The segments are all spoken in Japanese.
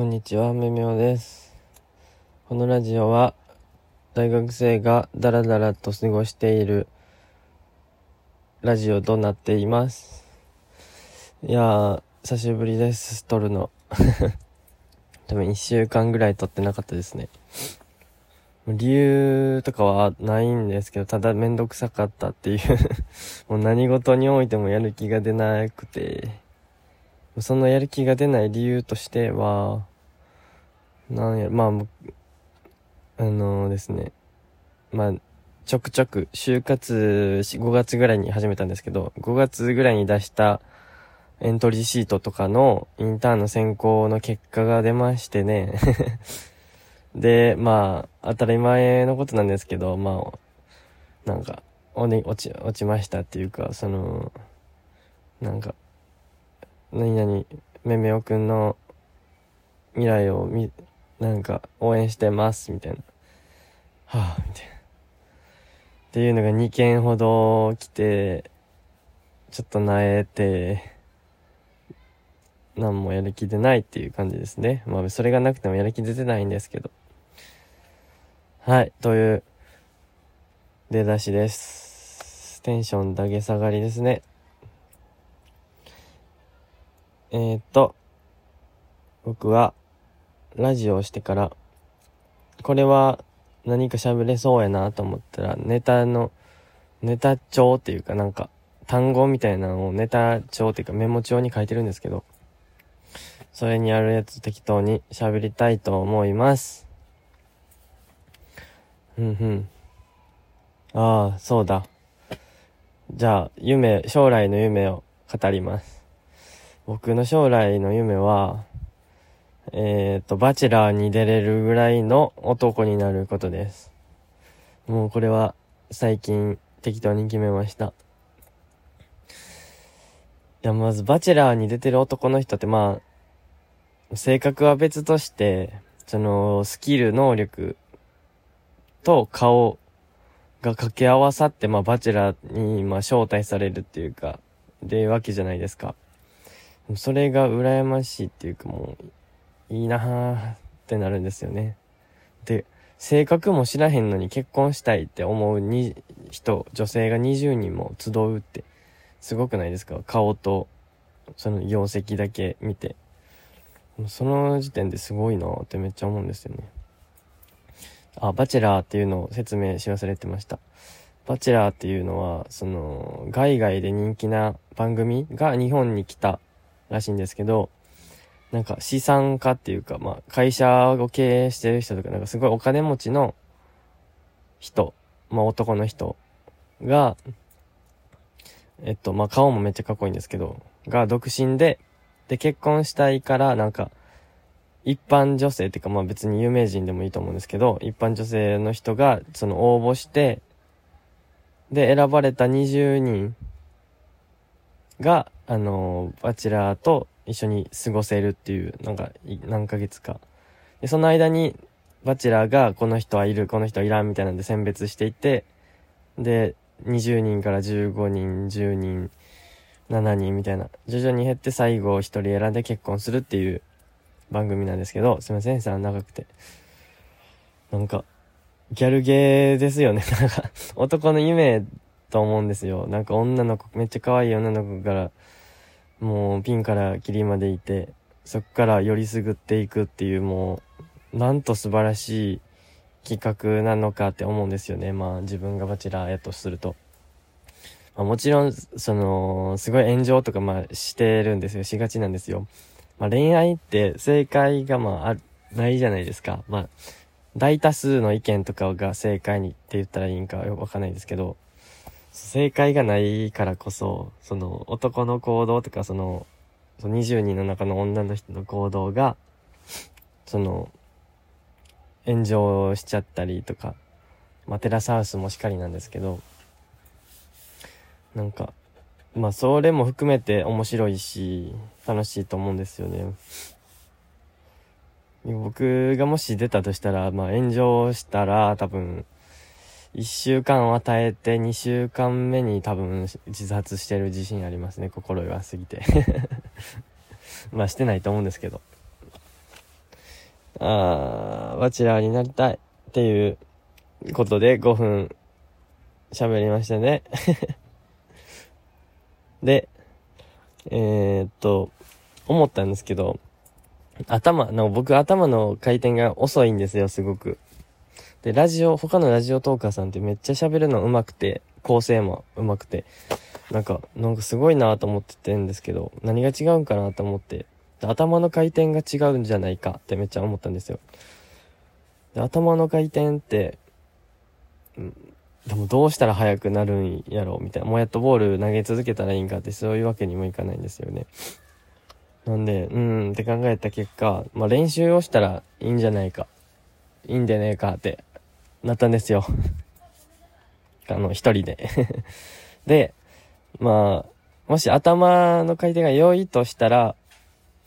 こんにちは、めみょです。このラジオは、大学生がダラダラと過ごしているラジオとなっています。いやー、久しぶりです、撮るの。多分一週間ぐらい撮ってなかったですね。理由とかはないんですけど、ただめんどくさかったっていう もう何事においてもやる気が出なくて、そのやる気が出ない理由としては、なんや、まあ、あの、ですね、まあ、ちょくちょく、就活5月ぐらいに始めたんですけど、5月ぐらいに出したエントリーシートとかのインターンの選考の結果が出ましてね。で、まあ、当たり前のことなんですけど、まあ、なんか、おね、落ち、落ちましたっていうか、その、なんか、何々、めめおくんの未来をみ、なんか、応援してます、みたいな。はぁ、みたいな。っていうのが2件ほど来て、ちょっとなえて、何もやる気出ないっていう感じですね。まあ、それがなくてもやる気出てないんですけど。はい、という、出だしです。テンションだけ下がりですね。えー、っと、僕は、ラジオをしてから、これは何か喋れそうやなと思ったら、ネタの、ネタ帳っていうかなんか、単語みたいなのをネタ帳っていうかメモ帳に書いてるんですけど、それにあるやつ適当に喋りたいと思います。うんうん。ああ、そうだ。じゃあ、夢、将来の夢を語ります。僕の将来の夢は、えっ、ー、と、バチェラーに出れるぐらいの男になることです。もうこれは最近適当に決めました。いや、まずバチェラーに出てる男の人ってまあ、性格は別として、その、スキル、能力と顔が掛け合わさって、まあ、バチェラーに、まあ、招待されるっていうか、で、わけじゃないですか。それが羨ましいっていうかもう、いいなーってなるんですよね。で、性格も知らへんのに結婚したいって思うに人、女性が20人も集うって、すごくないですか？顔と、その業績だけ見て。その時点ですごいなーってめっちゃ思うんですよね。あ、バチェラーっていうのを説明し忘れてました。バチェラーっていうのは、その、海外で人気な番組が日本に来たらしいんですけど、なんか資産家っていうか、まあ会社を経営してる人とか、なんかすごいお金持ちの人、まあ男の人が、えっと、まあ顔もめっちゃかっこいいんですけど、が独身で、で結婚したいからなんか、一般女性っていうかまあ別に有名人でもいいと思うんですけど、一般女性の人がその応募して、で選ばれた20人が、あのバチェラーと一緒に過ごせるっていう、なんか、何ヶ月か。で、その間に、バチェラーが、この人はいる、この人はいらんみたいなんで選別していって、で、20人から15人、10人、7人みたいな、徐々に減って最後1人選んで結婚するっていう番組なんですけど、すいません、さん長くて。なんか、ギャルゲーですよね。なんか、男の夢と思うんですよ。なんか女の子、めっちゃ可愛い女の子から、もうピンからキリまでいて、そこからよりすぐっていくっていうもう、なんと素晴らしい企画なのかって思うんですよね。まあ自分がバチラーやとすると。まあ、もちろん、その、すごい炎上とかまあしてるんですよ。しがちなんですよ。まあ恋愛って正解がまああないじゃないですか。まあ、大多数の意見とかが正解にって言ったらいいんかよくわかんないですけど、正解がないからこそ、その男の行動とかその、その20人の中の女の人の行動が、その、炎上しちゃったりとか、まあ、テラスハウスもしかりなんですけど、なんか、まあ、それも含めて面白いし、楽しいと思うんですよね。僕がもし出たとしたら、まあ、炎上したら多分、一週間与えて二週間目に多分自殺してる自信ありますね。心弱すぎて まあしてないと思うんですけど。あー、バチェラーになりたいっていうことで5分喋りましたね。で、えー、っと、思ったんですけど、頭の、僕頭の回転が遅いんですよ、すごく。で、ラジオ、他のラジオトーカーさんってめっちゃ喋るの上手くて、構成も上手くて、なんか、なんかすごいなと思っててんですけど、何が違うんかなと思って、頭の回転が違うんじゃないかってめっちゃ思ったんですよ。で頭の回転って、うん、でもどうしたら速くなるんやろうみたいな。もうやっとボール投げ続けたらいいんかってそういうわけにもいかないんですよね。なんで、うんって考えた結果、まあ練習をしたらいいんじゃないか。いいんでねえかってなったんですよ。あの、一人で で、まあ、もし頭の回転が良いとしたら、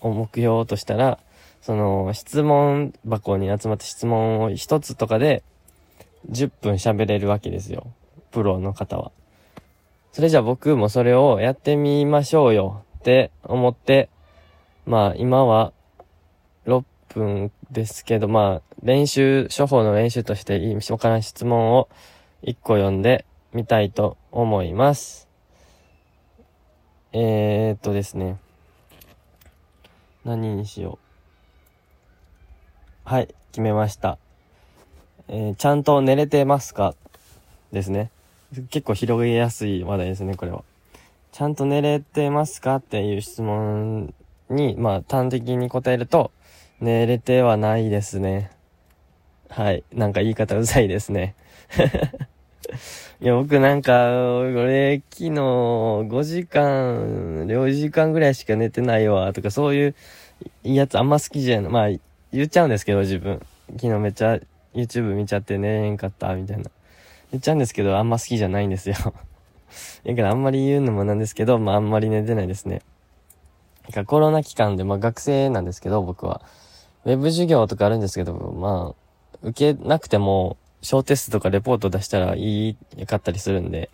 目標としたら、その、質問箱に集まった質問を一つとかで、10分喋れるわけですよ。プロの方は。それじゃあ僕もそれをやってみましょうよって思って、まあ今は分ですけど、まあ練習、処方の練習としていい、わから質問を1個読んでみたいと思います。えー、っとですね。何にしよう。はい、決めました。えー、ちゃんと寝れてますか？ですね。結構広げやすい話題ですね、これは。ちゃんと寝れてますか？っていう質問に、まあ端的に答えると、寝れてはないですね。はい。なんか言い方うざいですね。いや、僕なんか、これ、昨日5時間、4時間ぐらいしか寝てないわ、とかそういうやつあんま好きじゃない。まあ、言っちゃうんですけど、自分。昨日めっちゃ YouTube 見ちゃって寝れんかった、みたいな。言っちゃうんですけど、あんま好きじゃないんですよ。だからあんまり言うのもなんですけど、まああんまり寝てないですね。だかコロナ期間で、まあ学生なんですけど、僕は。ウェブ授業とかあるんですけど、まあ、受けなくても、小テストとかレポート出したらいい、かったりするんで、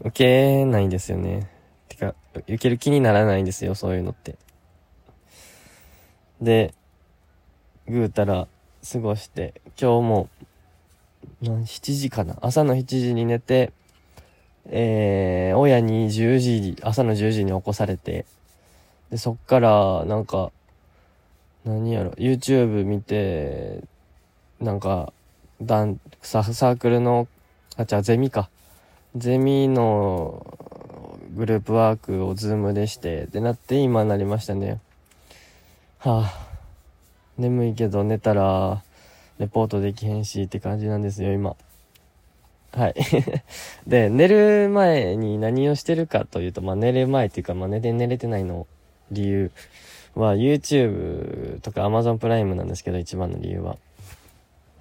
受けないんですよね。てか、受ける気にならないんですよ、そういうのって。で、ぐうたら過ごして、今日も、何7時かな？朝の7時に寝て、えー、親に10時、朝の10時に起こされて、で、そっから、なんか、何やろ、YouTube 見て、なんか、だん、ササークルの、あ、じゃあゼミか。ゼミのグループワークをズームでして、ってなって今なりましたね。はあ、眠いけど寝たら、レポートできへんしって感じなんですよ、今。はい。で、寝る前に何をしてるかというと、まあ、寝る前っていうか、まあ、寝て寝れてないの理由は、YouTube とか Amazon プライムなんですけど、一番の理由は。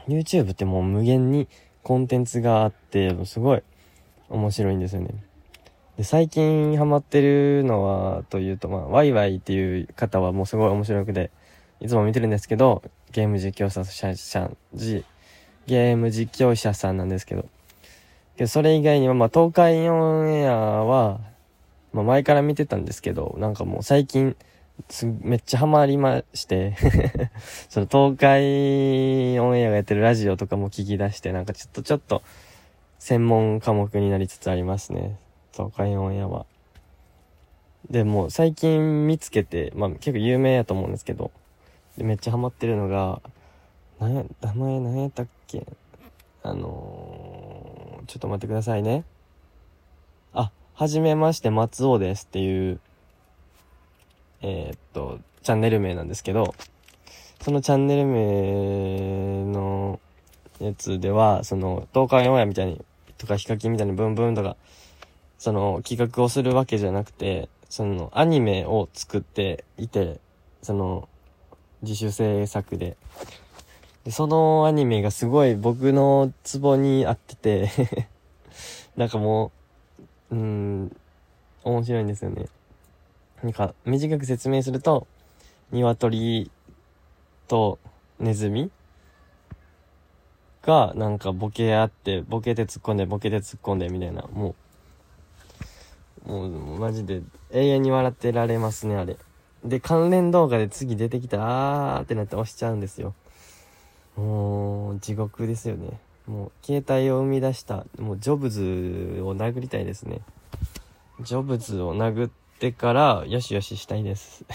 YouTube ってもう無限にコンテンツがあって、すごい面白いんですよね。で、最近ハマってるのは、というと、まあ、ワイワイっていう方はもうすごい面白くて、いつも見てるんですけど、ゲーム実況者、者、ゲーム実況者さんなんですけど、けどそれ以外には、まあ、東海オンエアは、まあ、前から見てたんですけど、なんかもう最近、めっちゃハマりまして その東海オンエアがやってるラジオとかも聞き出して、なんかちょっとちょっと、専門科目になりつつありますね。東海オンエアは。でも最近見つけて、まあ結構有名やと思うんですけど、でめっちゃハマってるのが、なや、名前何やったっけ？あのー、ちょっと待ってくださいね。あ、はじめまして、松尾ですっていう、えー、っと、チャンネル名なんですけど、そのチャンネル名のやつでは、その、東海オンエアみたいに、とかヒカキンみたいにブンブンとか、その、企画をするわけじゃなくて、その、アニメを作っていて、その、自主制作で。で、そのアニメがすごい僕のツボに合ってて なんかもう、うん、面白いんですよね。なんか、短く説明すると、鶏とネズミが、なんかボケあって、ボケて突っ込んで、ボケて突っ込んで、みたいな、もう、もう、マジで、永遠に笑ってられますね、あれ。で、関連動画で次出てきた、あーってなって押しちゃうんですよ。もう、地獄ですよね。もう、携帯を生み出した、もう、ジョブズを殴りたいですね。ジョブズを殴ってから、よしよししたいです。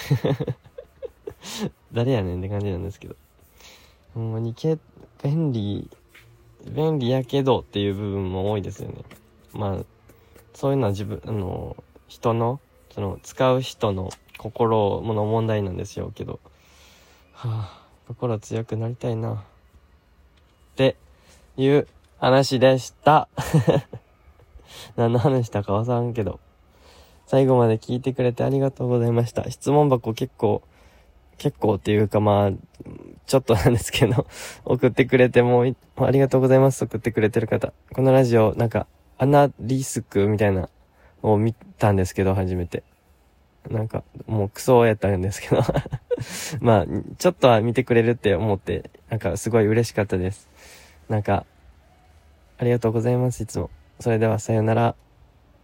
誰やねんって感じなんですけど。ほんまにけ、便利、便利やけどっていう部分も多いですよね。まあ、そういうのは自分、あの、人の、その、使う人の心もの問題なんですよけど。はあ、心強くなりたいな。っていう話でした。何の話したかわからんけど。最後まで聞いてくれてありがとうございました。質問箱結構、結構っていうかまあ、ちょっとなんですけど 送ってくれてもありがとうございます。送ってくれてる方。このラジオ、なんか、アナリスクみたいな、を見たんですけど、初めて。なんか、もうクソやったんですけど まあ、ちょっとは見てくれるって思って、なんかすごい嬉しかったです。なんか、ありがとうございます、いつも。それではさよなら。